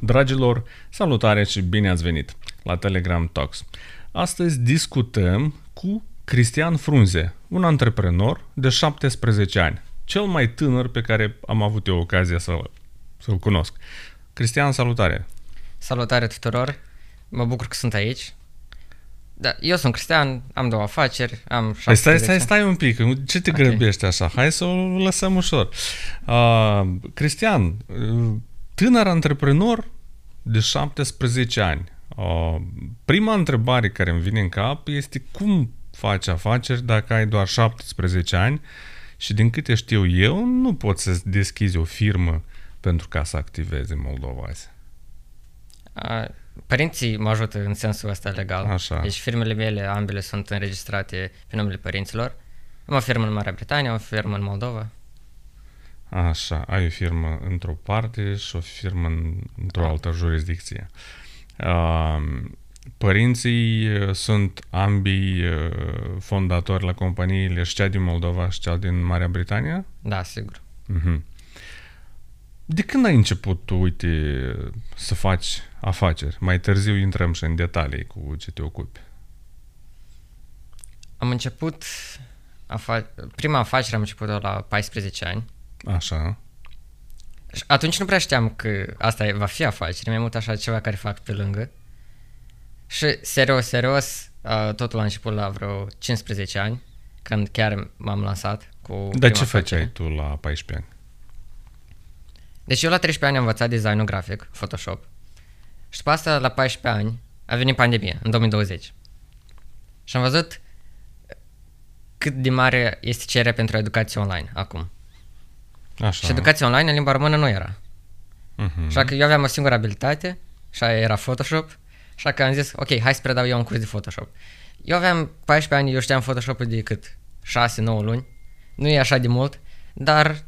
Dragilor, salutare și bine ați venit la Telegram Talks. Astăzi discutăm cu Cristian Frunze, un antreprenor de 17 ani, cel mai tânăr pe care am avut eu ocazia să, să-l cunosc. Cristian, salutare! Salutare tuturor! Mă bucur că sunt aici. Da, eu sunt Cristian, am două afaceri, am 17 Păi stai, stai, stai un pic, ce te Ok. grăbești așa? Hai să o lăsăm ușor. Uh, Cristian, uh, tânăr antreprenor de 17 ani. Uh, prima întrebare care îmi vine în cap este cum faci afaceri dacă ai doar 17 ani și din câte știu eu, nu poți să deschizi o firmă pentru ca să activezi în Moldova azi. A, Părinții mă ajută în sensul ăsta legal. Așa. Deci firmele mele, ambele sunt înregistrate pe numele părinților. Am o firmă în Marea Britanie, am o firmă în Moldova. Așa, ai o firmă într-o parte și o firmă în, într-o altă jurisdicție. Uh, Părinții uh, sunt ambii uh, fondatori la companiile și cea din Moldova și cea din Marea Britanie? Da, sigur. Mhm. De când ai început tu, uite, să faci afaceri? Mai târziu intrăm și în detalii cu ce te ocupi. Am început, afa- prima afacere am început-o la 14 ani. Așa. Și atunci nu prea știam că asta e- va fi afacere, mai mult așa ceva care fac pe lângă. Și serios, serios, a, totul a început la vreo 15 ani, când chiar m-am lansat cu Dar prima ce afacere. făceai tu la 14 ani? Deci eu la 13 ani am învățat designul grafic, Photoshop. Și după asta, la 14 ani, a venit pandemia, în 2020. Și am văzut cât de mare este cererea pentru educație online acum. Așa. Și educația online în limba română nu era. Mhm. Așa că eu aveam o singură abilitate și aia era Photoshop. Așa că am zis, ok, hai să predau eu un curs de Photoshop. Eu aveam 14 ani, eu știam Photoshop-ul de cât? 6-9 luni. Nu e așa de mult, dar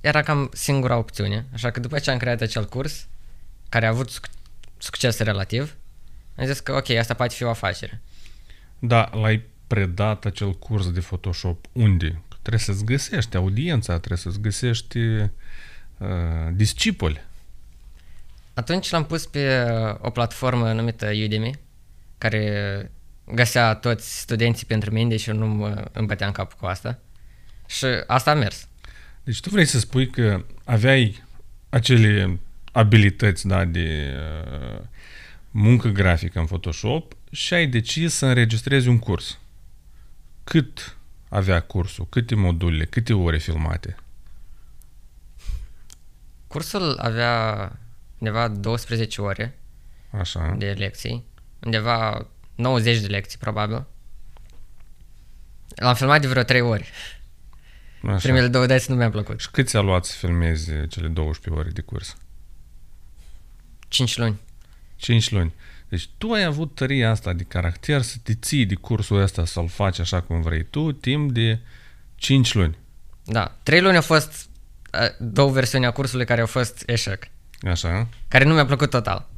era cam singura opțiune. Așa că după ce am creat acel curs, care a avut suc- succes relativ, am zis că ok, asta poate fi o afacere. Da, l-ai predat acel curs de Photoshop unde? Trebuie să-ți găsești audiența, trebuie să-ți găsești uh, discipoli. Atunci l-am pus pe uh, o platformă numită Udemy, care găsea toți studenții pentru mine, deși eu nu mă îmi băteam capul cu asta. Și asta a mers. Deci tu vrei să spui că aveai acele abilități da, de uh, muncă grafică în Photoshop și ai decis să înregistrezi un curs. Cât avea cursul? Câte module? Câte ore filmate? Cursul avea undeva 12 ore Așa. de lecții, undeva 90 de lecții probabil. L-am filmat de vreo 3 ori. Așa. Primele două dăți nu mi-a plăcut. Și cât ți-a luat să filmezi cele 12 ore de curs? 5 luni. 5 luni. Deci tu ai avut tăria asta de caracter să te ții de cursul ăsta, să-l faci așa cum vrei tu, timp de 5 luni. Da. 3 luni au fost uh, două versiuni a cursului care au fost eșec. Așa? care nu mi-a plăcut total.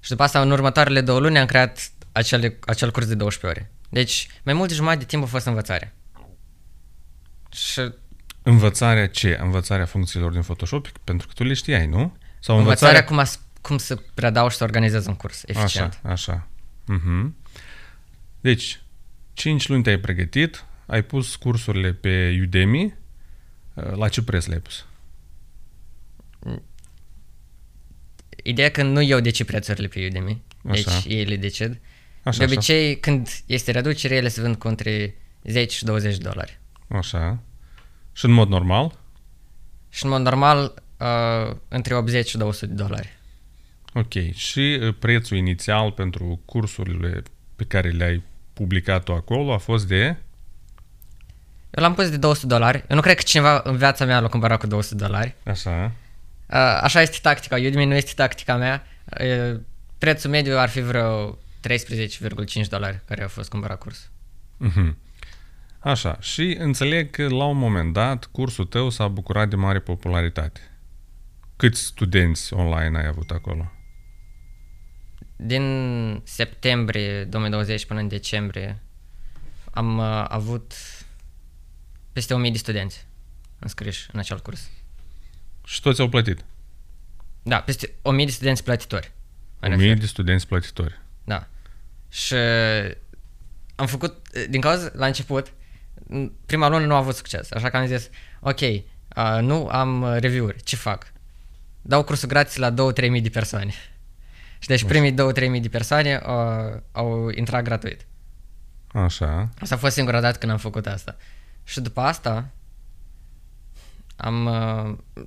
Și după asta, în următoarele două luni, am creat acel, acel curs de 12 ore. Deci, mai mult de jumătate de timp a fost învățare. Și Învățarea ce? Învățarea funcțiilor din Photoshop? Pentru că tu le știai, nu? Sau învățarea cum, a, cum să predau și să organizez un curs eficient. Așa, așa. Mhm. Deci, 5 luni te-ai pregătit, ai pus cursurile pe Udemy. La ce preț le-ai pus? Ideea că nu eu decid prețurile pe Udemy, deci Așa. ei le decid. Așa, de obicei, când este reducere, ele se vând cu între 10 și 20 de dolari. așa. Așa. Și în mod normal? Și în mod normal, uh, între 80 și 200 de dolari. Ok. Și uh, prețul inițial pentru cursurile pe care le-ai publicat tu acolo a fost de... Eu l-am pus de 200 dolari. Eu nu cred că cineva în viața mea l-a cumpărat cu 200 dolari. Așa. Uh, Așa este tactica. Udemy nu este tactica mea. Uh, Prețul mediu ar fi vreo 13,5 dolari care a fost cumpărat curs. Mhm. Așa. Și înțeleg că la un moment dat cursul tău s-a bucurat de mare popularitate. Câți studenți online ai avut acolo? Din septembrie 2020 până în decembrie am uh, avut peste 1000 de studenți înscriși în acel curs. Și toți au plătit. Da, peste 1000 de studenți plătitori. mă 1000 refer. de studenți plătitori. Da. Și am făcut, din cauza, la început, m, prima lună nu a avut succes, așa că am zis, ok, uh, nu am uh, review-uri, ce fac? Dau cursul gratis la 2-3 mii de persoane. Și deci primii 2-3 mii de persoane uh, au intrat gratuit. Așa. Asta a fost singura dată când am făcut asta. Și după asta am, uh,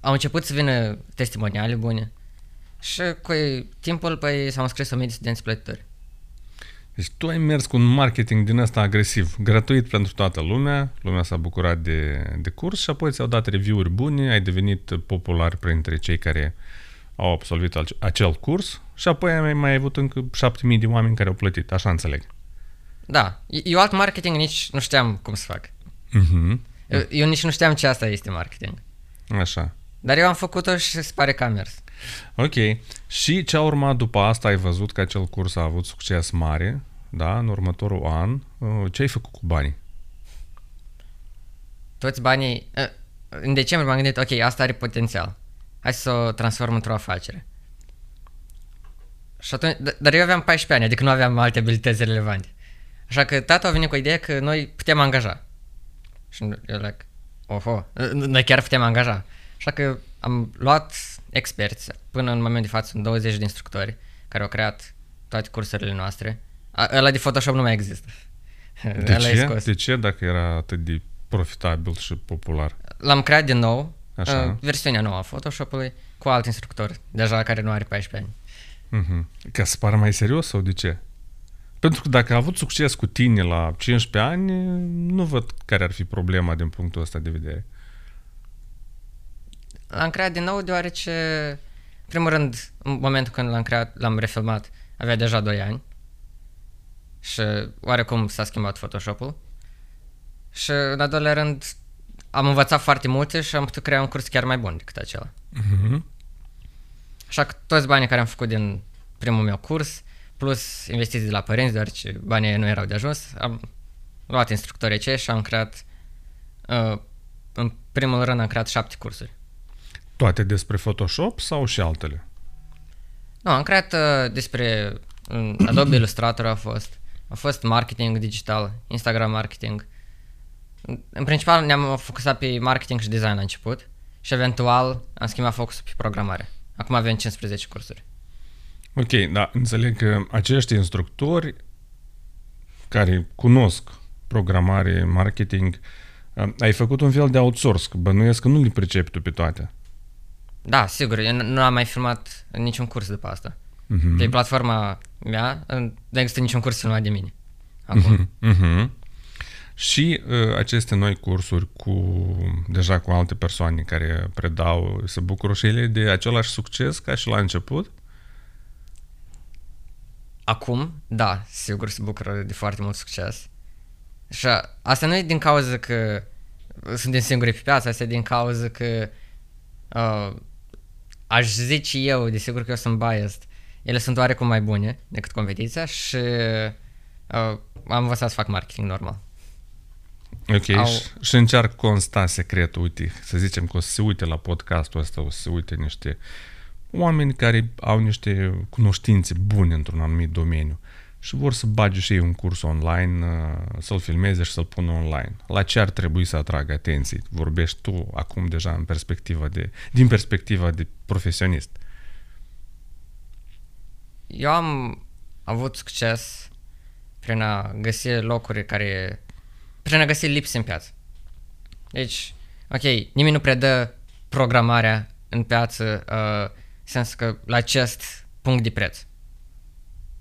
au început să vină testimoniale bune și cu timpul păi, s-au înscris 1000 de studenți plătitori. Deci tu ai mers cu un marketing din ăsta agresiv, gratuit pentru toată lumea, lumea s-a bucurat de, de curs și apoi ți-au dat review-uri bune, ai devenit popular printre cei care au absolvit ace- acel curs și apoi ai mai avut încă 7000 de oameni care au plătit, așa înțeleg. Da, eu alt marketing nici nu știam cum să fac. Mhm. Eu, eu nici nu știam ce asta este marketing. Așa. Dar eu am făcut-o și se pare că a mers. Ok. Și ce a urmat după asta? Ai văzut că acel curs a avut succes mare, da, în următorul an. Uh, Ce ai făcut cu banii? Toți banii... uh, În decembrie m-am gândit, ok, asta are potențial. Hai să o transform într-o afacere. Și atunci, d- dar eu aveam 14 ani, adică nu aveam alte abilități relevante. Așa că tata a venit cu ideea că noi putem angaja. Și eu like, oho, noi chiar putem angaja. Așa că am luat experți, până în momentul de față sunt 20 de instructori care au creat toate cursurile noastre. A, ăla de Photoshop nu mai există. De Ăla e ce? scos. De ce dacă era atât de profitabil și popular? L-am creat din nou, Așa. uh, versiunea nouă a Photoshop-ului, cu alt instructor, deja care nu are 14 ani. Mhm. Ca să pară mai serios sau de ce? Pentru că dacă a avut succes cu tine la 15 ani, nu văd care ar fi problema din punctul ăsta de vedere. L-am creat din nou deoarece, în primul rând, în momentul când l-am creat, l-am refilmat, avea deja 2 ani și oarecum s-a schimbat Photoshop-ul. Și, în al doilea rând, am învățat foarte multe și am putut crea un curs chiar mai bun decât acela. Mhm. Așa că toți banii care am făcut din primul meu curs, plus investiții de la părinți, deoarece banii ăia nu erau de ajuns, am luat instructorii aceia și am creat, uh, în primul rând am creat șapte cursuri. Toate despre Photoshop sau și altele? Nu, am creat uh, despre um, Adobe Illustrator a fost, a fost marketing digital, Instagram marketing. În- În principal ne-am focusat pe marketing și design la început și eventual am schimbat focusul pe programare. Acum avem 15 cursuri. Ok, da, înțeleg că acești instructori care cunosc programare, marketing, uh, ai făcut un fel de outsource, că bănuiesc că nu le pricepi tu pe toate. Da, sigur, eu nu- nu am mai filmat niciun curs după asta. Mhm. Pe platforma mea uh, nu există niciun curs filmat de mine. Acum. Mhm. Și uh, aceste noi cursuri cu deja cu alte persoane care predau, se bucură și ele de același succes ca și la început? Acum, da, sigur se bucură de foarte mult succes. Și a- asta nu e din cauza că suntem singuri pe piață, asta e din cauza că uh, aș zice eu, desigur că eu sunt biased, ele sunt oarecum mai bune decât competiția și uh, am învățat să fac marketing normal. Ok, Au- și, și în ce ar consta secretul? Uite, să zicem că o să se uite la podcastul ăsta, o să se uite niște oameni care au niște cunoștințe bune într-un anumit domeniu și vor să bage și ei un curs online, uh, să-l filmeze și să-l pună online. La ce ar trebui să atragă atenție? Vorbești tu acum deja în perspectiva de, din perspectiva de profesionist. Eu am avut succes prin a găsi locuri care... prin a găsi lipse în piață. Deci, ok, nimeni nu predă programarea în piață uh, în sens că la acest punct de preț.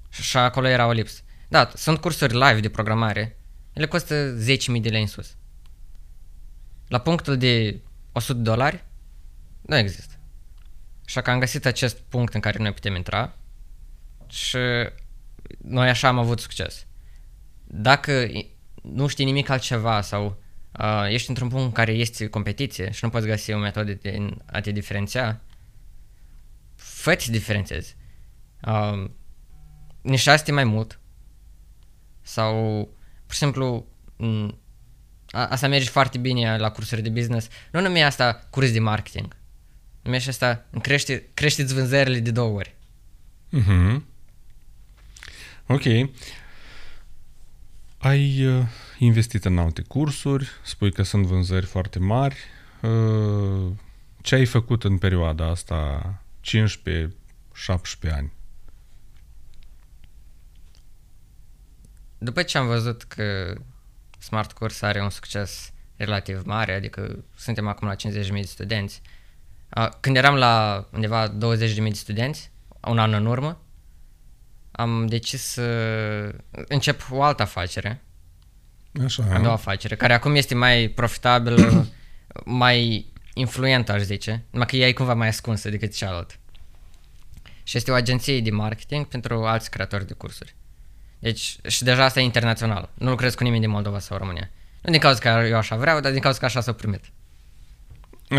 Și, și acolo era o lipsă. Da, sunt cursuri live de programare. Ele costă 10.000 de lei în sus. La punctul de 100 dolari, nu există. Așa că am găsit acest punct în care noi putem intra și noi așa am avut succes. Dacă i- nu știi nimic altceva sau uh, ești într-un punct în care este competiție și nu poți găsi o metodă de a te diferenția, fă-ți să diferențezi. Uh, nișați mai mult sau, pur și simplu, m, a, asta merge foarte bine la cursuri de business. Nu numi asta curs de marketing. Numește asta, crește, creșteți vânzările de două ori. Mhm. Ok. Ai uh, investit în alte cursuri, spui că sunt vânzări foarte mari. Uh, ce ai făcut în perioada asta, 15-17 ani? După ce am văzut că Smart Course are un succes relativ mare, adică suntem acum la 50.000 de studenți, uh, când eram la undeva 20.000 de studenți, un an în urmă, am decis să încep o altă afacere, Așa. a doua afacere, care acum este mai profitabilă, mai influentă, aș zice, numai că ea e cumva mai ascunsă decât cealaltă. Și este o agenție de marketing pentru alți creatori de cursuri. Deci, și deja asta e internațional. Nu lucrez cu nimeni din Moldova sau România. Nu din cauza că eu așa vreau, dar din cauza că așa s-a primit.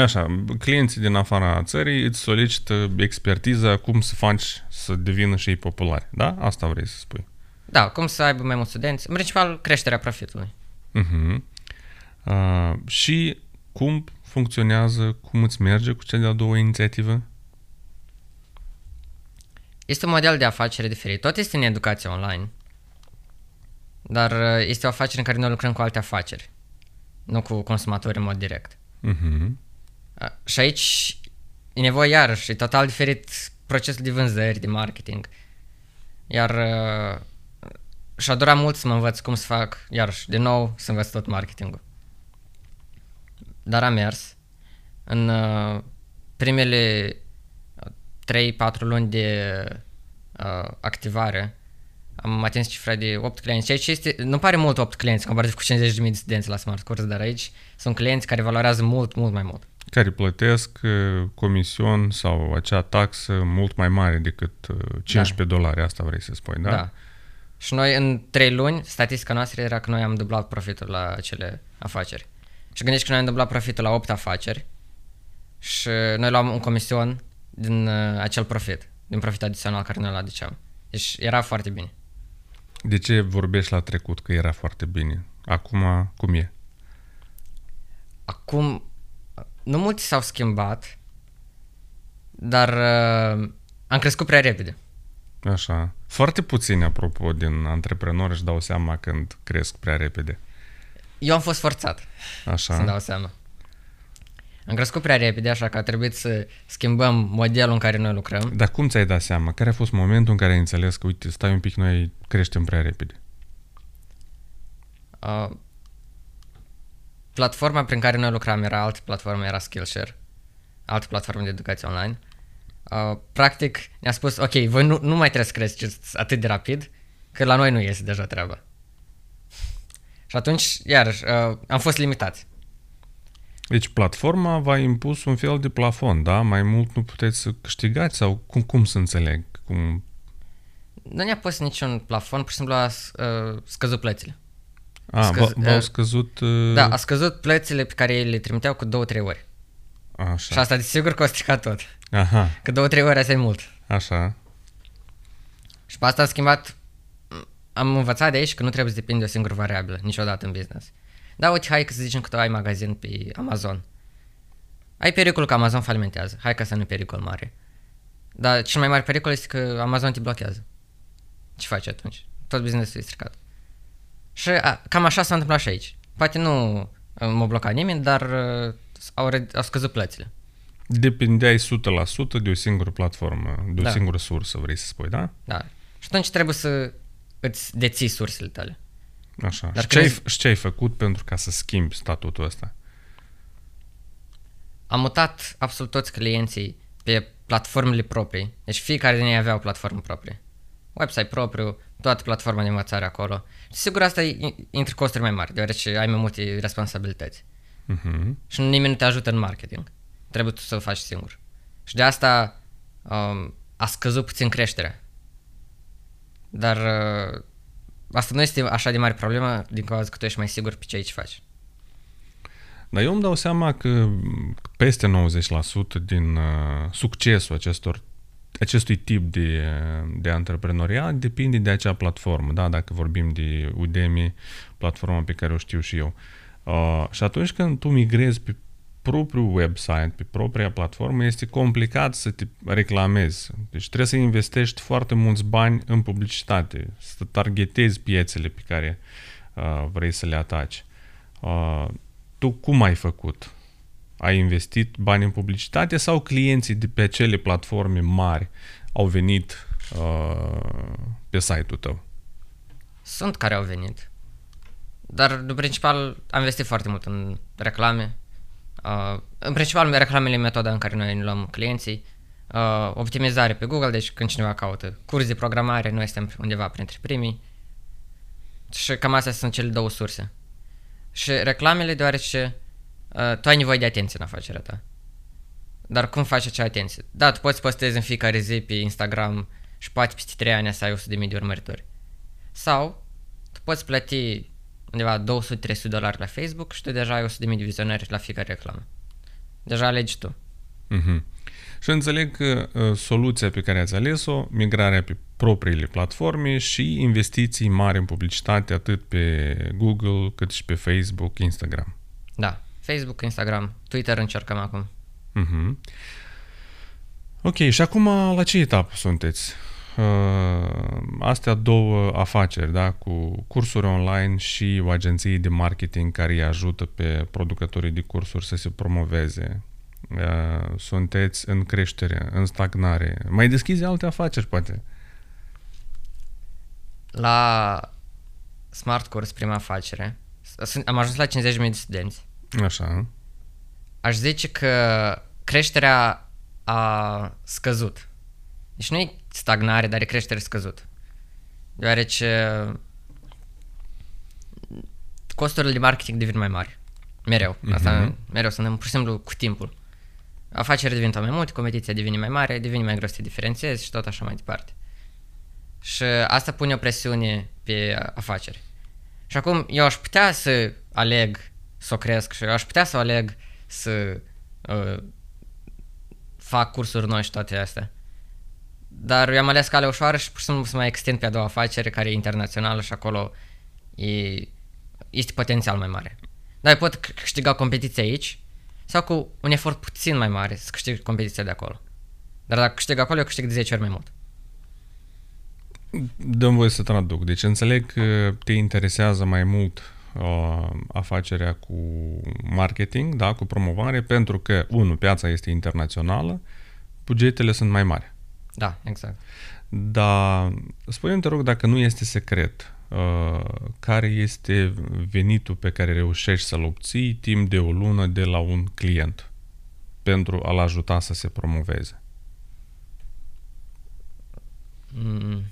Așa, clienții din afara țării îți solicită expertiza cum să faci să devină și ei populari, da? Asta vrei să spui. Da, cum să aibă mai mulți studenți. În principal, creșterea profitului. Uh-huh. Uh, și cum funcționează, cum îți merge cu cea de-a doua inițiativă? Este un model de afacere diferit. Tot este în educație online, dar uh, este o afacere în care noi lucrăm cu alte afaceri, nu cu consumatori în mod direct. Uh-huh. Uh, Și aici e nevoie iarăși, e total diferit procesul de vânzări, de marketing. Iar uh, și-a durat mult să mă învăț cum să fac, iarăși, din nou, să învăț tot marketingul. Dar am mers. În uh, primele 3-4 luni de uh, activare am atins cifra de 8 clienți, ceea ce este, nu pare mult 8 clienți comparativ cu 50.000 de studenți la Smart Course, dar aici sunt clienți care valorează mult, mult mai mult. Care plătesc uh, comision sau acea taxă mult mai mare decât uh, 15 da. dolari, asta vrei să spui, da? Da. Și noi în 3 luni, statistica noastră era că noi am dublat profitul la acele afaceri. Și gândești că noi am dublat profitul la 8 afaceri și noi luam un comision din uh, acel profit, din profit adițional care noi îl aduceam. Deci era foarte bine. De ce vorbești la trecut că era foarte bine? Acum, cum e? Acum, nu mulți s-au schimbat, dar uh, am crescut prea repede. Așa. Foarte puțini, apropo, din antreprenori își dau seama când cresc prea repede. Eu am fost forțat Așa. să-mi dau seama. Am crescut prea repede, așa că a trebuit să schimbăm modelul în care noi lucrăm. Dar cum ți-ai dat seama? Care a fost momentul în care ai înțeles că, uite, stai un pic, noi creștem prea repede? Uh, platforma prin care noi lucram era altă platformă, era Skillshare, altă platformă de educație online. Uh, practic ne-a spus, ok, voi nu, nu mai trebuie să creșteți atât de rapid, că la noi nu iese deja treaba. Și atunci, iarăși, uh, am fost limitați. Deci platforma v-a impus un fel de plafon, da? Mai mult nu puteți să câștigați sau cum, cum să înțeleg? Cum... Nu ne-a pus niciun plafon, pur și simplu a uh, scăzut plățile. A, Scăz- v- v-au uh, scăzut... Uh... Da, a scăzut plățile pe care ei le trimiteau cu două, trei ori. Și Așa. asta desigur că o stricat tot. Aha, Că două, trei ori asta e mult. așa. Și pe asta a schimbat, am învățat de aici că nu trebuie să depinde de o singură variabilă, niciodată în business. Da, uite, hai că să zicem că tu ai magazin pe Amazon. Ai pericolul că Amazon falimentează. Hai că să nu e pericol mare. Dar cel mai mare pericol este că Amazon te blochează. Ce faci atunci? Tot businessul e stricat. Și a, cam așa s-a întâmplat și aici. Poate nu uh, m-a blocat nimeni, dar uh, au, re- au scăzut plățile. Depindeai 100% de o singură platformă, de o Da. singură sursă, vrei să spui, da? Da. Și atunci trebuie să îți deții sursele tale. Așa. Dar și, ce ai, crezi- și ce ai făcut pentru ca să schimbi statutul ăsta? Am mutat absolut toți clienții pe platformele proprii. Deci fiecare din ei avea o platformă proprie. Website propriu, toată platforma de învățare acolo. Și sigur asta e intră costuri mai mari, deoarece ai mai multe responsabilități. Uh-huh. Și nimeni nu te ajută în marketing. Trebuie tu să o faci singur. Și de asta um, a scăzut puțin creșterea. Dar uh, asta nu este așa de mare problemă din cauza că tu ești mai sigur pe ce ce faci. Dar eu îmi dau seama că peste 90% din uh, succesul acestor, acestui tip de, de antreprenoriat depinde de acea platformă, da? dacă vorbim de Udemy, platforma pe care o știu și eu. Uh, și atunci când tu migrezi pe propriul website, pe propria platformă, este complicat să te reclamezi. Deci trebuie să investești foarte mulți bani în publicitate, să targetezi piețele pe care uh, vrei să le ataci. Uh, tu cum ai făcut? Ai investit bani în publicitate sau clienții de pe acele platforme mari au venit uh, pe site-ul tău? Sunt care au venit. Dar, în principal, am investit foarte mult în reclame. Uh, în principal, reclamele metoda în care noi ne luăm clienții. Uh, optimizare pe Google, deci când cineva caută curs de programare, noi suntem undeva printre primii. Și cam astea sunt cele două surse. Și reclamele, deoarece uh, tu ai nevoie de atenție în afacerea ta. Dar cum faci acea atenție? Da, tu poți postezi în fiecare zi pe Instagram și poate peste 3 ani să ai 100.000 de urmăritori. Sau tu poți plăti undeva 200-300 dolari la Facebook și tu deja ai 100.000 de vizionări la fiecare reclamă. Deja alegi tu. Mm-hmm. Și înțeleg că uh, soluția pe care ați ales-o, migrarea pe propriile platforme și investiții mari în publicitate atât pe Google cât și pe Facebook, Instagram. Da, Facebook, Instagram, Twitter încercăm acum. Mm-hmm. Ok, și acum la ce etapă sunteți? Uh, astea două afaceri, da, cu cursuri online și o agenție de marketing care îi ajută pe producătorii de cursuri să se promoveze. Uh, sunteți în creștere, în stagnare. Mai deschizi alte afaceri, poate? La Smart Course, prima afacere, am ajuns la 50.000 de studenți. Așa. Aș zice că creșterea a scăzut. Deci nu e stagnare, dar e creștere scăzut. Deoarece costurile de marketing devin mai mari. Mereu. Asta uh-huh. mereu sunt pur și simplu cu timpul. Afacerile devin tot mai multe, competiția devine mai mare, devine mai greu să te diferențiezi și tot așa mai departe. Și asta pune o presiune pe afaceri. Și acum eu aș putea să aleg să o cresc și eu aș putea să aleg să uh, fac cursuri noi și toate astea. Dar eu am ales calea ușoară și pur și simplu să mai extind pe a doua afacere care e internațională și acolo e, este potențial mai mare. Dar pot câștiga competiția aici sau cu un efort puțin mai mare să câștig competiția de acolo. Dar dacă câștig acolo, eu câștig de 10 ori mai mult. Dăm voie să traduc. Deci înțeleg că te interesează mai mult uh, afacerea cu marketing, da, cu promovare, pentru că, unu, piața este internațională, bugetele sunt mai mari. Da, exact. Dar spune te rog, dacă nu este secret, uh, care este venitul pe care reușești să-l obții timp de o lună de la un client pentru a-l ajuta să se promoveze? Mm,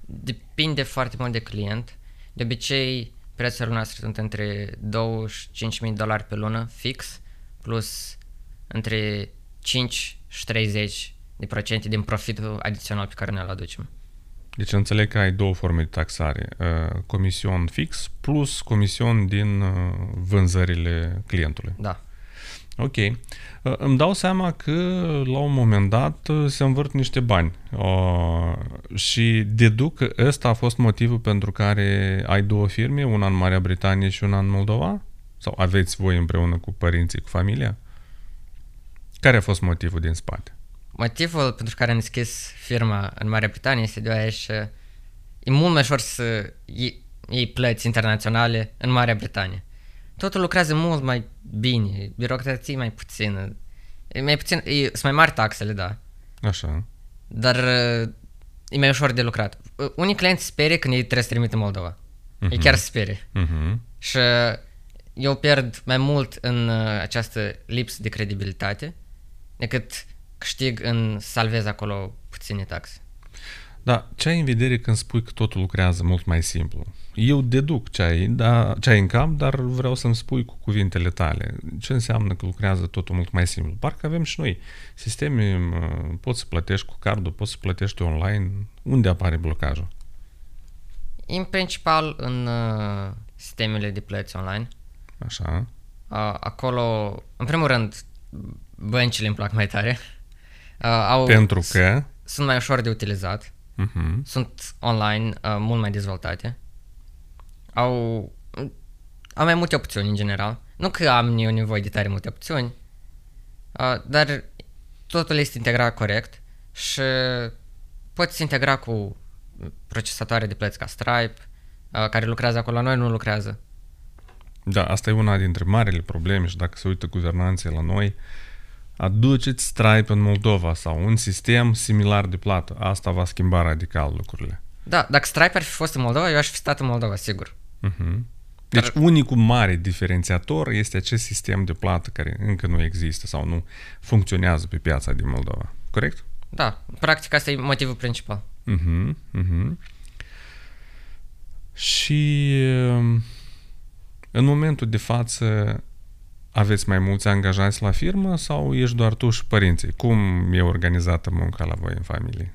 depinde foarte mult de client. De obicei, prețurile noastre sunt între 25.000 dolari pe lună fix, plus între 5 și 30 de procente din profitul adițional pe care ne-l aducem. Deci înțeleg că ai două forme de taxare. Uh, comision fix plus comision din uh, vânzările clientului. Da. Ok. Uh, îmi dau seama că la un moment dat se învârt niște bani și deduc că ăsta a fost motivul pentru care ai două firme, una în Marea Britanie și una în Moldova? Sau aveți voi împreună cu părinții, cu familia? Care a fost motivul din spate? Motivul pentru care am deschis firma în Marea Britanie este deoarece e mult mai ușor să iei, iei plăți internaționale în Marea Britanie. Totul lucrează mult mai bine, birocrație mai puțină, e mai puțin, e, sunt mai mari taxele, da. Așa. Dar e mai ușor de lucrat. Unii clienți sperie când ei trebuie să trimit în Moldova. Uh-huh. Ei mhm. chiar sperie. Uh-huh. Și eu pierd mai mult în această lipsă de credibilitate decât câștig în salvez acolo puține taxe. Da, ce ai în vedere când spui că totul lucrează mult mai simplu? Eu deduc ce ai, da, ce ai în cap, dar vreau să-mi spui cu cuvintele tale. Ce înseamnă că lucrează totul mult mai simplu? Parcă avem și noi sisteme, poți să plătești cu cardul, poți să plătești online. Unde apare blocajul? În principal în uh, sistemele de plăți online. Așa. Uh, acolo, în primul rând, băncile îmi plac mai tare. Uh, au, Pentru că? Sunt mai ușor de utilizat. Uh-huh. Sunt online, uh, mult mai dezvoltate. Au, au mai multe opțiuni în general. Nu că am eu nevoie de tare multe opțiuni, Uh, dar totul este integrat corect și poți integra cu procesatoare de plăți ca Stripe, uh, care lucrează acolo, la noi nu lucrează. Da, asta e una dintre marile probleme și dacă se uită guvernanții la noi, aduceți Stripe în Moldova sau un sistem similar de plată. Asta va schimba radical lucrurile. Da, dacă Stripe ar fi fost în Moldova, eu aș fi stat în Moldova, sigur. Uh-huh. Deci Dar... unicul mare diferențiator este acest sistem de plată care încă nu există sau nu funcționează pe piața din Moldova. Corect? Da, practic asta e motivul principal. Uh-huh, uh-huh. Și um, în momentul de față aveți mai mulți angajați la firmă sau ești doar tu și părinții? Cum e organizată munca la voi în familie?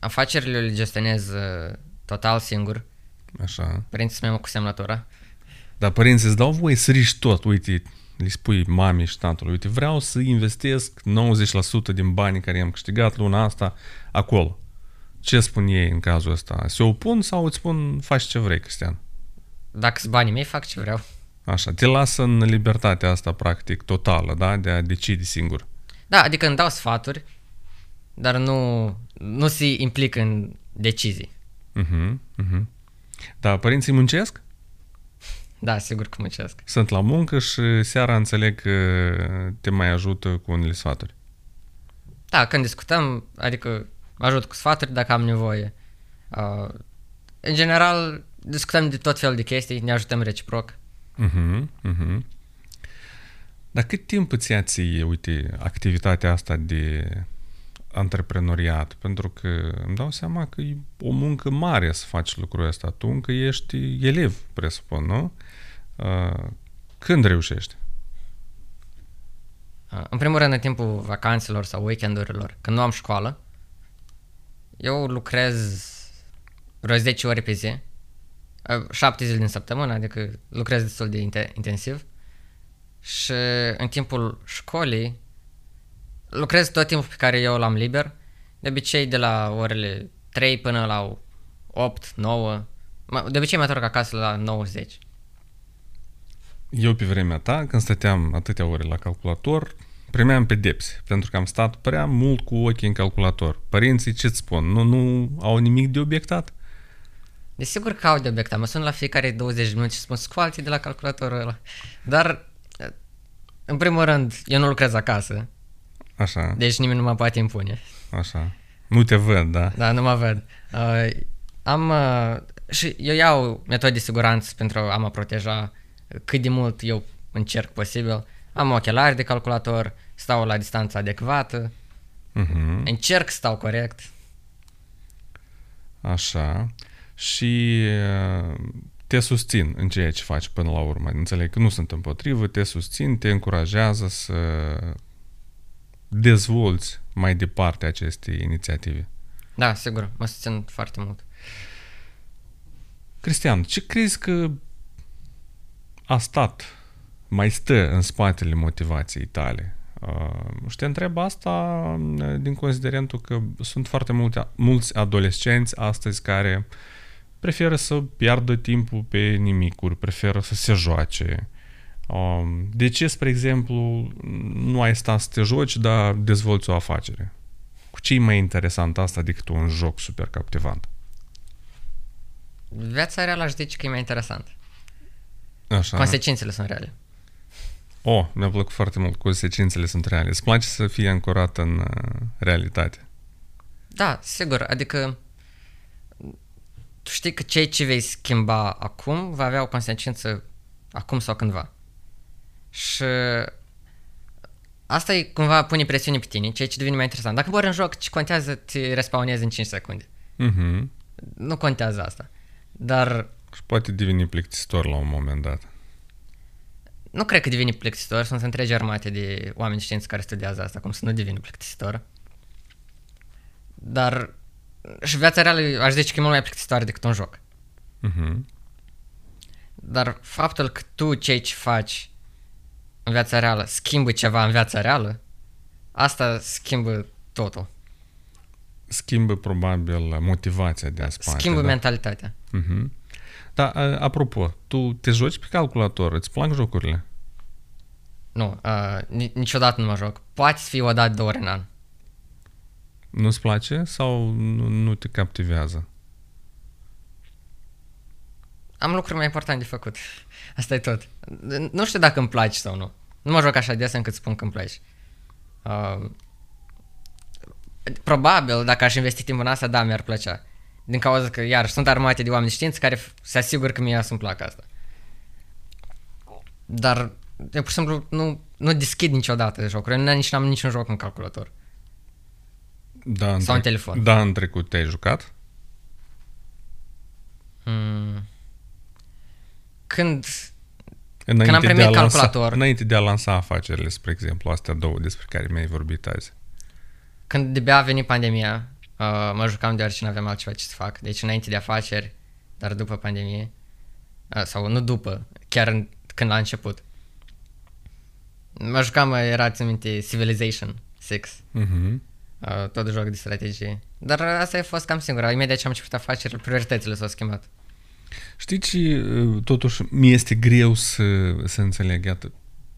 Afacerile le gestionez uh, total singur. Așa. Părinții sunt mai cu semnătura. Dar părinții îți dau voie să riști tot, uite, le spui mamei și tatălui, uite, vreau să investesc 90% din banii care i-am câștigat luna asta acolo. Ce spun ei în cazul ăsta? Se opun sau îți spun faci ce vrei, Cristian? Dacă sunt banii mei, fac ce vreau. Așa, te lasă în libertatea asta practic totală, da? De a decide singur. Da, adică îmi dau sfaturi, dar nu, nu se implic în decizii. Uh-huh, uh-huh. Da, părinții muncesc? Da, sigur că muncesc. Sunt la muncă și seara înțeleg că te mai ajută cu unele sfaturi. Da, când discutăm, adică mă ajut cu sfaturi dacă am nevoie. Uh, în general, discutăm de tot felul de chestii, ne ajutăm reciproc. Uh-huh, uh-huh. Dar cât timp îți ia ție, uite, activitatea asta de antreprenoriat? Pentru că îmi dau seama că e o muncă mare să faci lucrul ăsta. Tu încă ești elev, presupun, nu? Uh, când reușești? Uh, în primul rând, în timpul vacanțelor sau weekendurilor, când nu am școală, eu lucrez vreo 10 ore pe zi, 7 zile din săptămână, adică lucrez destul de intensiv. Și în timpul școlii lucrez tot timpul pe care eu l-am liber, de obicei de la orele 3 până la 8, 9, de obicei mă întorc acasă la 90. Eu pe vremea ta, când stăteam atâtea ore la calculator, primeam pedepse, pentru că am stat prea mult cu ochii în calculator. Părinții ce-ți spun? Nu, nu au nimic de obiectat? Desigur că au de obiectat. Mă sun la fiecare 20 de minute și spun scoalți de la calculatorul ăla. Dar, în primul rând, eu nu lucrez acasă. Așa. Deci nimeni nu mă poate impune. Așa. Nu te văd, da? Da, nu mă văd. Uh, am... Uh, și eu iau metode de siguranță pentru a mă proteja cât de mult eu încerc posibil. Am ochelari de calculator, stau la distanță adecvată, uh-huh. încerc să stau corect. Așa. Și uh, te susțin în ceea ce faci până la urmă. Înțeleg că nu sunt împotrivă, te susțin, te încurajează să dezvolți mai departe aceste inițiative. Da, sigur, mă susțin foarte mult. Cristian, ce crezi că a stat, mai stă în spatele motivației tale? Uh, și te întreb asta uh, din considerentul că sunt foarte multe, mulți adolescenți astăzi care preferă să piardă timpul pe nimicuri, preferă să se joace. Um, de ce, spre exemplu, nu ai stat să te joci, dar dezvolți o afacere? Cu ce e mai interesant asta decât un joc super captivant? Viața reală aș zice că e mai interesant. Așa. Consecințele sunt reale. Oh, mi-a plăcut foarte mult. Consecințele sunt reale. Îți place să fie ancorat în uh, realitate? Da, sigur. Adică tu știi că ceea ce vei schimba acum va avea o consecință acum sau cândva. Și asta e cumva pune presiune pe tine, ceea ce devine mai interesant. Dacă mori în joc, ce contează, te respawnezi în 5 secunde. Uh-huh. Nu contează asta. Dar... Și poate deveni plictisitor la un moment dat. Nu cred că devine plictisitor, sunt întregi armate de oameni de știință care studiază asta, cum să nu devină plictisitor. Dar și viața reală aș zice că e mult mai plictisitoare decât un joc. Uh-huh. Dar faptul că tu ceea ce faci în viața reală schimbă ceva în viața reală, asta schimbă totul. Schimbă probabil motivația de a spate. Schimbă da? mentalitatea. Uh-huh. Da, apropo, tu te joci pe calculator, îți plac jocurile? Nu, uh, ni- niciodată nu mă joc. Poate să fie o dată, două ori în an. Nu-ți place sau nu, nu te captivează? Am lucruri mai importante de făcut. Asta e tot. Nu știu dacă îmi place sau nu. Nu mă joc așa des încât spun că îmi place. Uh, probabil, dacă aș investi timp în asta, da, mi-ar plăcea. Din cauza că, iar, sunt armate de oameni de știință care f- se asigură că mie să-mi placă asta. Dar, eu pur și simplu nu, nu deschid niciodată jocuri. Eu nici n-am niciun joc în calculator. Da, în Sau în trec- telefon. Da, în trecut te-ai jucat? Hmm. Când Înainte am de primit a lansa, calculator. Înainte de a lansa afacerile, spre exemplu, astea două despre care mi-ai vorbit azi. Când de-abia a venit pandemia, uh, mă jucam deoarece nu aveam altceva ce să fac. Deci înainte de afaceri, dar după pandemie. Uh, sau nu după, chiar în, când a început. Mă jucam, era, țin minte, Civilization 6. Mhm. Uh, tot joc de strategie. Dar asta a fost cam singura. Imediat ce am început afacerile, prioritățile s-au schimbat. Știți ce, totuși, mi este greu să, să înțeleg, iată,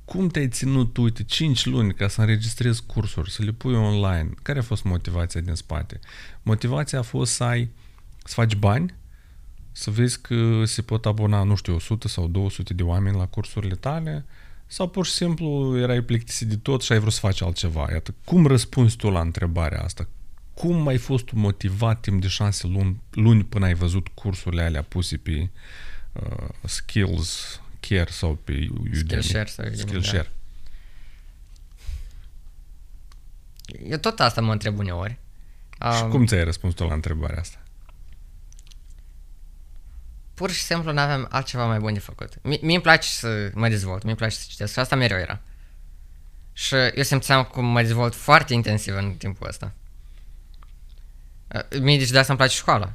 cum te-ai ținut, uite, 5 luni ca să înregistrezi cursuri, să le pui online? Care a fost motivația din spate? Motivația a fost să ai, să faci bani, să vezi că se pot abona, nu știu, 100 sau 200 de oameni la cursurile tale, sau pur și simplu erai plictisit de tot și ai vrut să faci altceva? Iată, cum răspunzi tu la întrebarea asta? Cum ai fost tu motivat timp de șase luni, luni până ai văzut cursurile alea puse pe uh, Skills Care sau pe Udemy? Skillshare sau Udemy, Skillshare. Eu tot asta mă întreb uneori. Și Um, cum ți-ai răspuns tu la întrebarea asta? Pur și simplu nu aveam altceva mai bun de făcut. Mie îmi place să mă dezvolt, mi-e place să citesc și asta mereu era. Și eu simțeam cum mă dezvolt foarte intensiv în timpul ăsta. Uh, Mie deci de asta îmi place școala.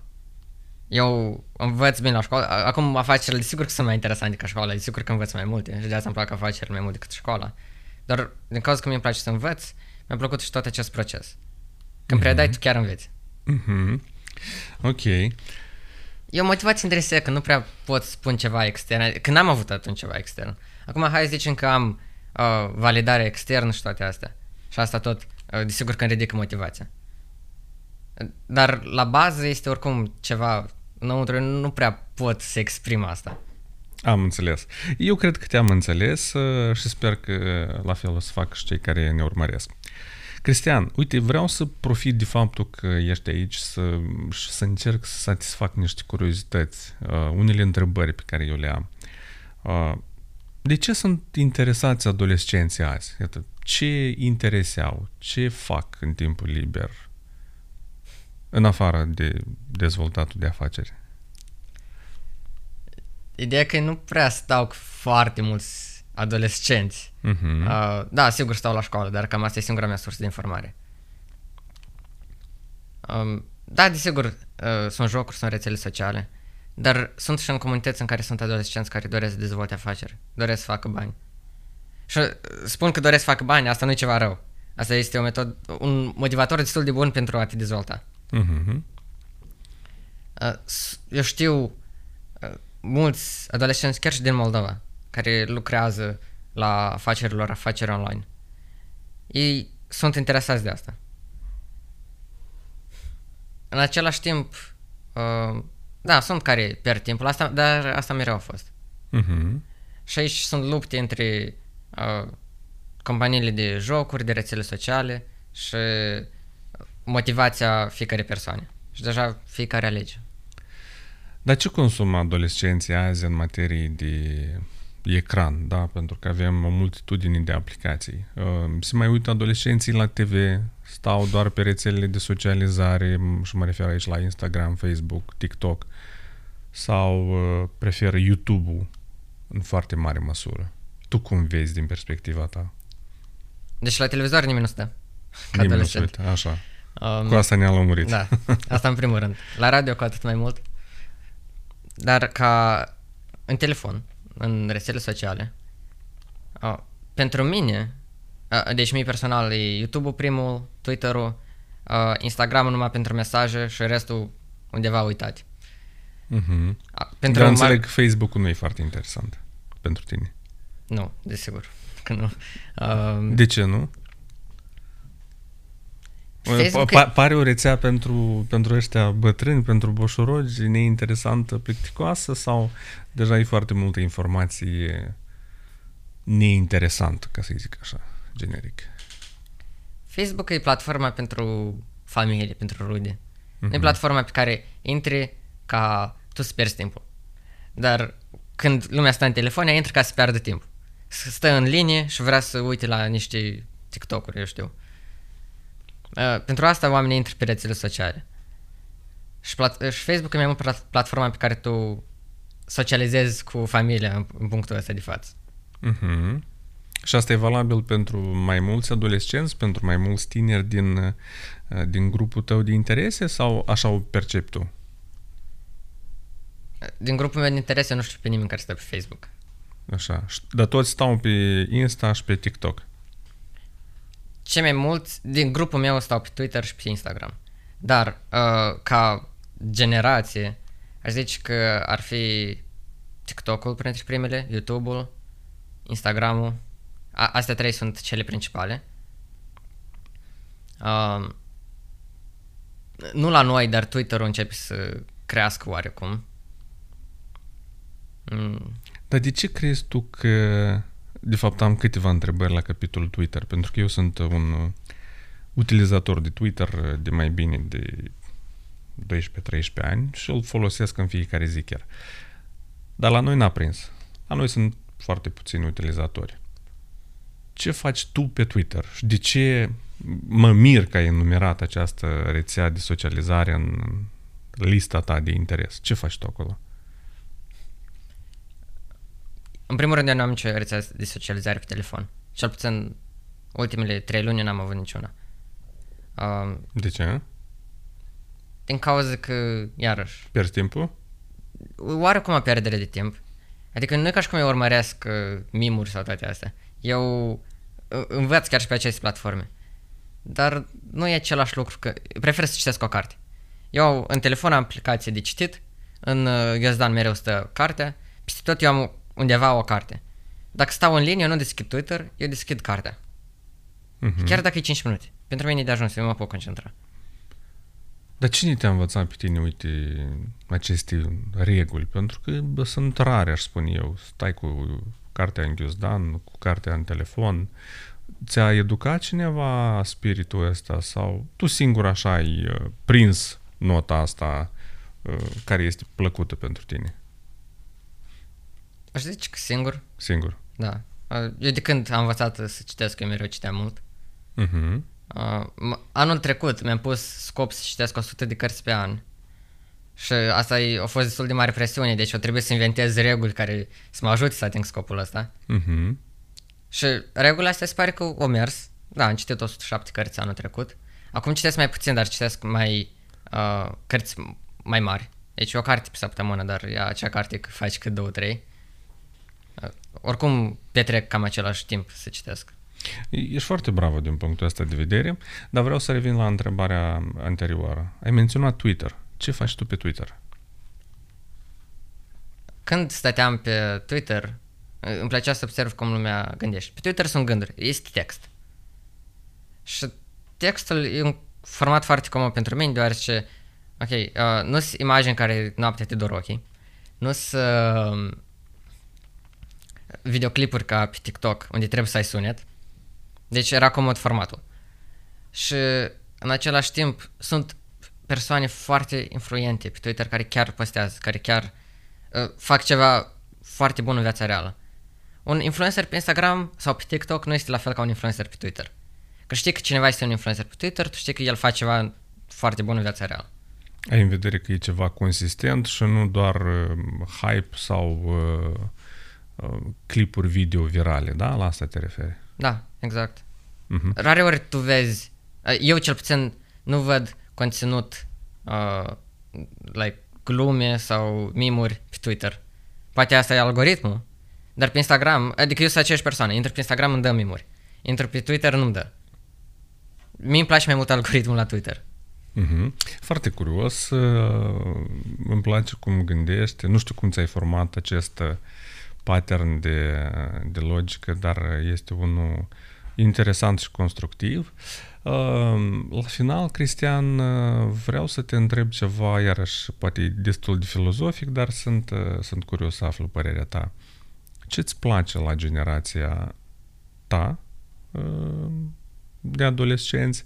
Eu învăț bine la școală. A- Acum afacerile sigur că sunt mai interesante ca școala, sigur că învăț mai multe și de asta îmi plac afacerile mai mult decât școala. Dar din cauza că mie îmi place să învăț, mi-a plăcut și tot acest proces. Când predai, tu chiar înveți. Mhm. Ok. E o motivație intrinsecă, nu prea pot spun ceva extern, că n-am avut atunci ceva extern. Acum hai să zicem că am uh, validare externă și toate astea. Și asta tot, uh, desigur că îmi ridică motivația. Dar la bază este oricum ceva înăuntru, eu nu prea pot să exprim asta. Am înțeles. Eu cred că te-am înțeles uh, și sper că la fel o să facă și cei care ne urmăresc. Cristian, uite, vreau să profit de faptul că ești aici să, și să încerc să satisfac niște curiozități, uh, unele întrebări pe care eu le am. Uh, de ce sunt interesați adolescenții azi? Iată, ce interese au? Ce fac în timpul liber? În afară de dezvoltatul de afaceri. Ideea că nu prea stau cu foarte mulți adolescenți. Mhm. Uh, da, sigur stau la școală, dar cam asta e singura mea sursă de informare. Um, da, desigur, uh, sunt jocuri, sunt rețele sociale, dar sunt și în comunități în care sunt adolescenți care doresc să dezvolte afaceri, doresc să facă bani. Și uh, spun că doresc să facă bani, asta nu e ceva rău. Asta este o metodă, un motivator destul de bun pentru a te dezvolta. Mhm. Uh, s- eu știu uh, mulți adolescenți, chiar și din Moldova, care lucrează la afacerilor, afaceri online. Ei sunt interesați de asta. În același timp, uh, da, sunt care pierd timpul, asta, dar asta mereu a fost. Mhm. Și aici sunt lupte între uh, companiile de jocuri, de rețele sociale și motivația fiecare persoane. Și deja fiecare alege. Dar ce consumă adolescenții azi în materie de ecran, da? Pentru că avem o multitudine de aplicații. Uh, Se mai uită adolescenții la TV, stau doar pe rețelele de socializare m- și mă refer aici la Instagram, Facebook, TikTok sau uh, preferă YouTube-ul în foarte mare măsură. Tu cum vezi din perspectiva ta? Deci la televizor nimeni nu stă. Ca Nimeni nu se adolescent. uită, așa. Um, Cu asta ne-a lămurit. Da, asta în primul rând. La radio cu atât mai mult. Dar ca în telefon, în rețele sociale, uh, pentru mine, uh, deci mie personal e YouTube-ul primul, Twitter-ul, uh, Instagram-ul numai pentru mesaje și restul undeva uitat. Mhm. Uh, pentru Dar mar- înțeleg că Facebook-ul nu e foarte interesant pentru tine. Nu, desigur. că nu. Uh, De ce nu? Facebook Pa- pare o rețea pentru, pentru ăștia bătrâni, pentru boșorogi, neinteresantă, plicticoasă sau deja e foarte multă informație neinteresantă, ca să zic așa, generic? Facebook e platforma pentru familie, pentru rude. Nu Mhm. e platforma pe care intri ca tu să pierzi timpul. Dar când lumea stă în telefon, ea intră ca să piardă timp. Să Stă în linie și vrea să uite la niște TikTok-uri, eu știu. Uh, pentru asta oamenii intră pe rețele sociale. Și, plat- și Facebook e mai mult plat- platforma pe care tu socializezi cu familia în, în punctul ăsta de față. Mhm. Și asta e valabil pentru mai mulți adolescenți, pentru mai mulți tineri din, uh, din grupul tău de interese sau așa o percepi tu? Din grupul meu de interese nu știu pe nimeni care stă pe Facebook. Așa. Și- Dar toți stau pe Insta și pe TikTok. Cei mai mulți din grupul meu stau pe Twitter și pe Instagram. Dar, uh, ca generație, aș zice că ar fi TikTok-ul printre primele, YouTube-ul, Instagram-ul. A- astea trei sunt cele principale. Uh, nu la noi, dar Twitter-ul începe să crească oarecum. Mm, Dar de ce crezi tu că... De fapt, am câteva întrebări la capitolul Twitter, pentru că eu sunt un uh, utilizator de Twitter uh, de mai bine de 12-13 ani și îl folosesc în fiecare zi chiar. Dar la noi n-a prins. La noi sunt foarte puțini utilizatori. Ce faci tu pe Twitter? Și de ce mă mir că ai enumerat această rețea de socializare în lista ta de interes? Ce faci tu acolo? În primul rând, eu nu am nicio rețea de socializare pe telefon. Cel puțin ultimele trei luni n-am avut niciuna. Uh, De ce? din cauza că, iarăși, Pierzi timpul? oarecum o pierdere de timp. Adică nu e ca și cum eu urmăresc uh, mimuri sau toate astea. Eu uh, învăț chiar și pe aceste platforme. Dar nu e același lucru că... Prefer să citesc o carte. Eu în telefon am aplicație de citit, în uh, Ghiozdan mereu stă cartea, peste tot eu am undeva o carte. Dacă stau în linie, eu nu deschid Twitter, eu deschid cartea. Mhm. Chiar dacă e 5 minute. Pentru mine e de ajuns, eu mă pot concentra. Dar cine te-a învățat pe tine, uite, aceste reguli? Pentru că bă, sunt rare, aș spune eu. Stai cu cartea în ghiozdan, cu cartea în telefon. Ți-a educat cineva spiritul ăsta sau tu singur așa ai uh, prins nota asta uh, care este plăcută pentru tine? Aș zice că singur, Singur. da. Uh, Eu de când am învățat să citesc, eu mereu citeam mult. Uh-huh. Uh, m- anul trecut mi-am pus scop să citesc 100 de cărți pe an. Și asta e, a fost destul de mare presiune, deci eu trebuie să inventez reguli care să mă ajute să ating scopul ăsta. Uh-huh. Și regulile astea se pare că au mers. Da, am citit 107 cărți anul trecut. Acum citesc mai puțin, dar citesc mai uh, cărți mai mari. Deci o carte pe săptămână, dar e acea carte că faci cât două, trei. Uh, oricum petrec cam același timp să citesc. Ești foarte bravă din punctul ăsta de vedere, dar vreau să revin la întrebarea anterioară. Ai menționat Twitter. Ce faci tu pe Twitter? Când stăteam pe Twitter, îmi plăcea să observ cum lumea gândește. Pe Twitter sunt gânduri, este text. Și textul e un format foarte comod pentru mine, deoarece, ok, uh, nu sunt imagini care noaptea te dor ochii, nu sunt uh, videoclipuri ca pe TikTok, unde trebuie să ai sunet, deci era comod formatul. Și în același timp sunt persoane foarte influente pe Twitter care chiar postează, care chiar uh, fac ceva foarte bun în viața reală. Un influencer pe Instagram sau pe TikTok nu este la fel ca un influencer pe Twitter. Că știi că cineva este un influencer pe Twitter, tu știi că el face ceva foarte bun în viața reală. Ai în vedere că e ceva consistent și nu doar uh, hype sau uh, uh, clipuri video virale, da? La asta te referi. Da, exact. Mhm. Rare ori tu vezi, uh, eu cel puțin nu văd conținut uh, like glume sau mimuri pe Twitter. Poate asta e algoritmul, dar pe Instagram, adică eu sunt aceeași persoană, intru pe Instagram îmi dă mimuri. Intru pe Twitter nu-mi dă. Mie îmi place mai mult algoritmul la Twitter. Mhm. Foarte curios, uh, îmi place cum gândești, nu știu cum ți-ai format acest uh, pattern de, de logică, dar este unul interesant și constructiv. La final, Cristian, vreau să te întreb ceva, iarăși poate destul de filozofic, dar sunt, sunt curios să aflu părerea ta. Ce-ți place la generația ta de adolescenți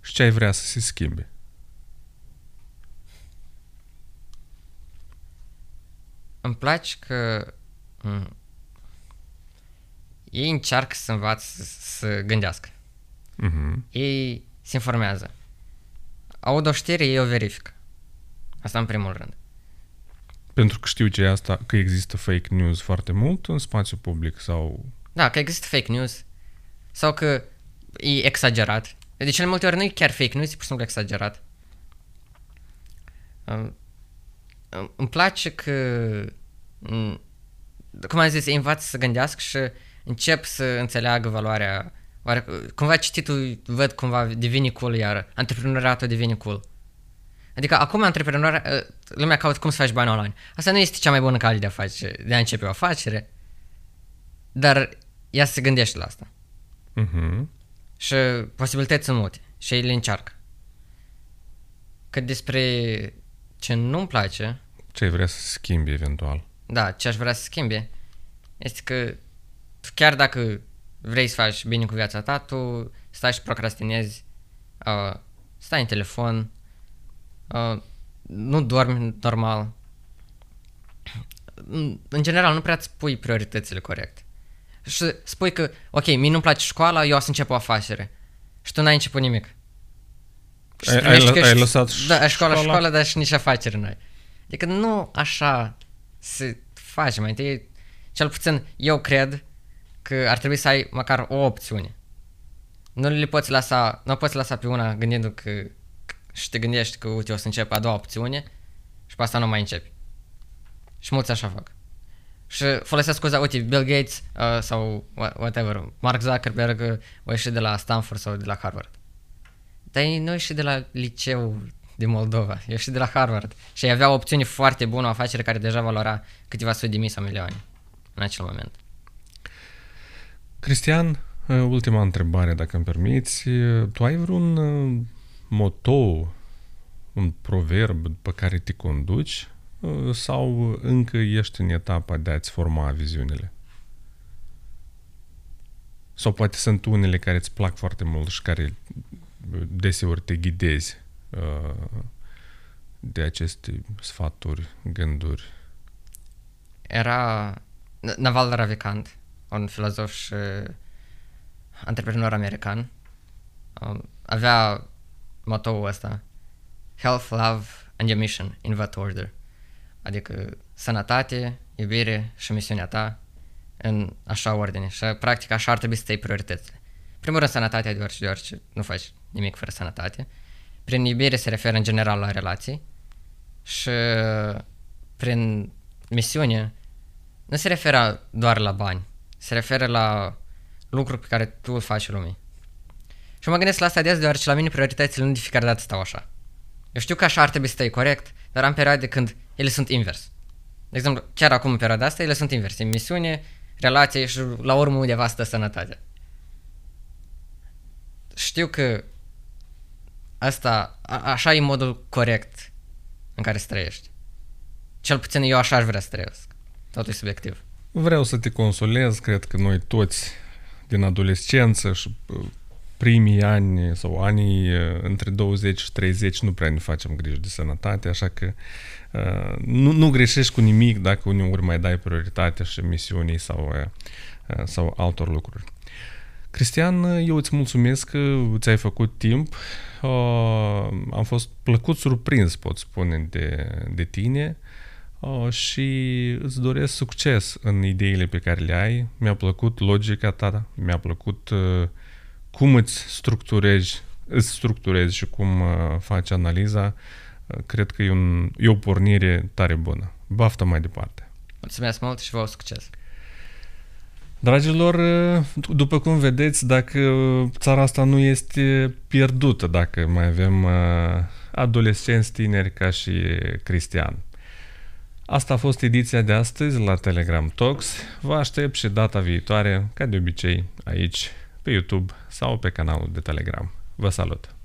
și ce ai vrea să se schimbe? Îmi place că m- ei încearcă să învață să, să gândească. Uh-huh. Ei se informează. Aud o știre, ei o verifică. Asta în primul rând. Pentru că știu ce e asta, că există fake news foarte mult în spațiu public sau... Da, că există fake news sau că e exagerat. De cele multe ori nu e chiar fake news, e pur și simplu exagerat. Um, îmi place că, m, cum am zis, îi învață să gândească și încep să înțeleagă valoarea Oare, cumva cititul, văd cumva devine cool iar, antreprenoriatul devine cool. Adică acum antreprenor, lumea caută cum să faci bani online. Asta nu este cea mai bună cale de a face, de a începe o afacere, dar ea se gândește la asta. Uh-huh. Și posibilități sunt multe și ei le încearcă. Cât despre ce nu-mi place... Ce ai vrea să schimbi eventual? Da, ce aș vrea să schimbe este că chiar dacă vrei să faci bine cu viața ta, tu stai și procrastinezi, uh, stai în telefon, uh, nu dormi normal. În general, nu prea îți pui prioritățile corect. Și spui că, ok, mie nu-mi place școala, eu o să încep o afacere. Și tu n-ai început nimic. Și ai, ai, că ai și, lăsat da, școala, școala, școala, dar și nici afaceri n-ai. Adică nu așa se face mai întâi. Cel puțin eu cred că ar trebui să ai măcar o opțiune. Nu le poți lăsa, nu poți lăsa pe una gândindu că și te gândești că, uite, o să încep a doua opțiune și pe asta nu mai începi. Și mulți așa fac. Și folosesc scuza, uite, Bill Gates uh, sau whatever, Mark Zuckerberg uh, o ieși de la Stanford sau de la Harvard. Dar ei nu ieși de la liceu de Moldova, ieși de la Harvard și ei avea o opțiune foarte bună, o afacere care deja valora câteva sute de mii sau milioane în acel moment. Cristian, ultima întrebare, dacă îmi permiți. Tu ai vreun moto, un proverb pe care te conduci sau încă ești în etapa de a-ți forma viziunile? Sau poate sunt unele care îți plac foarte mult și care deseori te ghidezi de aceste sfaturi, gânduri? Era Naval Ravikant un filozof și antreprenor american. Um, avea motoul ăsta Health, Love and Your Mission in that order. Adică sănătate, iubire și misiunea ta în așa ordine. Și practic așa ar trebui să te prioritățile. Primul rând sănătatea, deoarece, deoarece nu faci nimic fără sănătate. Prin iubire se referă în general la relații și prin misiune nu se referă doar la bani, se referă la lucruri pe care tu îl faci lumii. Și mă gândesc la asta des, deoarece la mine prioritățile nu de fiecare dată stau așa. Eu știu că așa ar trebui să stai corect, dar am perioade când ele sunt invers. De exemplu, chiar acum în perioada asta, ele sunt invers. Misiune, relație și la urmă undeva stă sănătatea. Știu că asta, a, așa e modul corect în care să trăiești. Cel puțin eu așa aș vrea să trăiesc. Totul e subiectiv. Vreau să te consolez, cred că noi toți din adolescență și uh, primii ani sau anii uh, între 20 și 30 nu prea ne facem griji de sănătate, așa că uh, nu, nu greșești cu nimic dacă uneori mai dai prioritate și misiunii sau, sau altor lucruri. Cristian, eu îți mulțumesc că ți-ai făcut timp. Am fost plăcut surprins, pot spune, de, de tine uh, și îți doresc succes în ideile pe care le ai. Mi-a plăcut logica ta, mi-a plăcut uh, cum îți structurezi, îți structurezi și cum uh, faci analiza. Uh, cred că e, un, e o pornire tare bună. Baftă mai departe! Mulțumesc mult și vă succes! Dragilor, după cum vedeți, dacă țara asta nu este pierdută, dacă mai avem adolescenți tineri ca și Cristian. Asta a fost ediția de astăzi la Telegram Talks. Vă aștept și data viitoare, ca de obicei, aici, pe YouTube sau pe canalul de Telegram. Vă salut!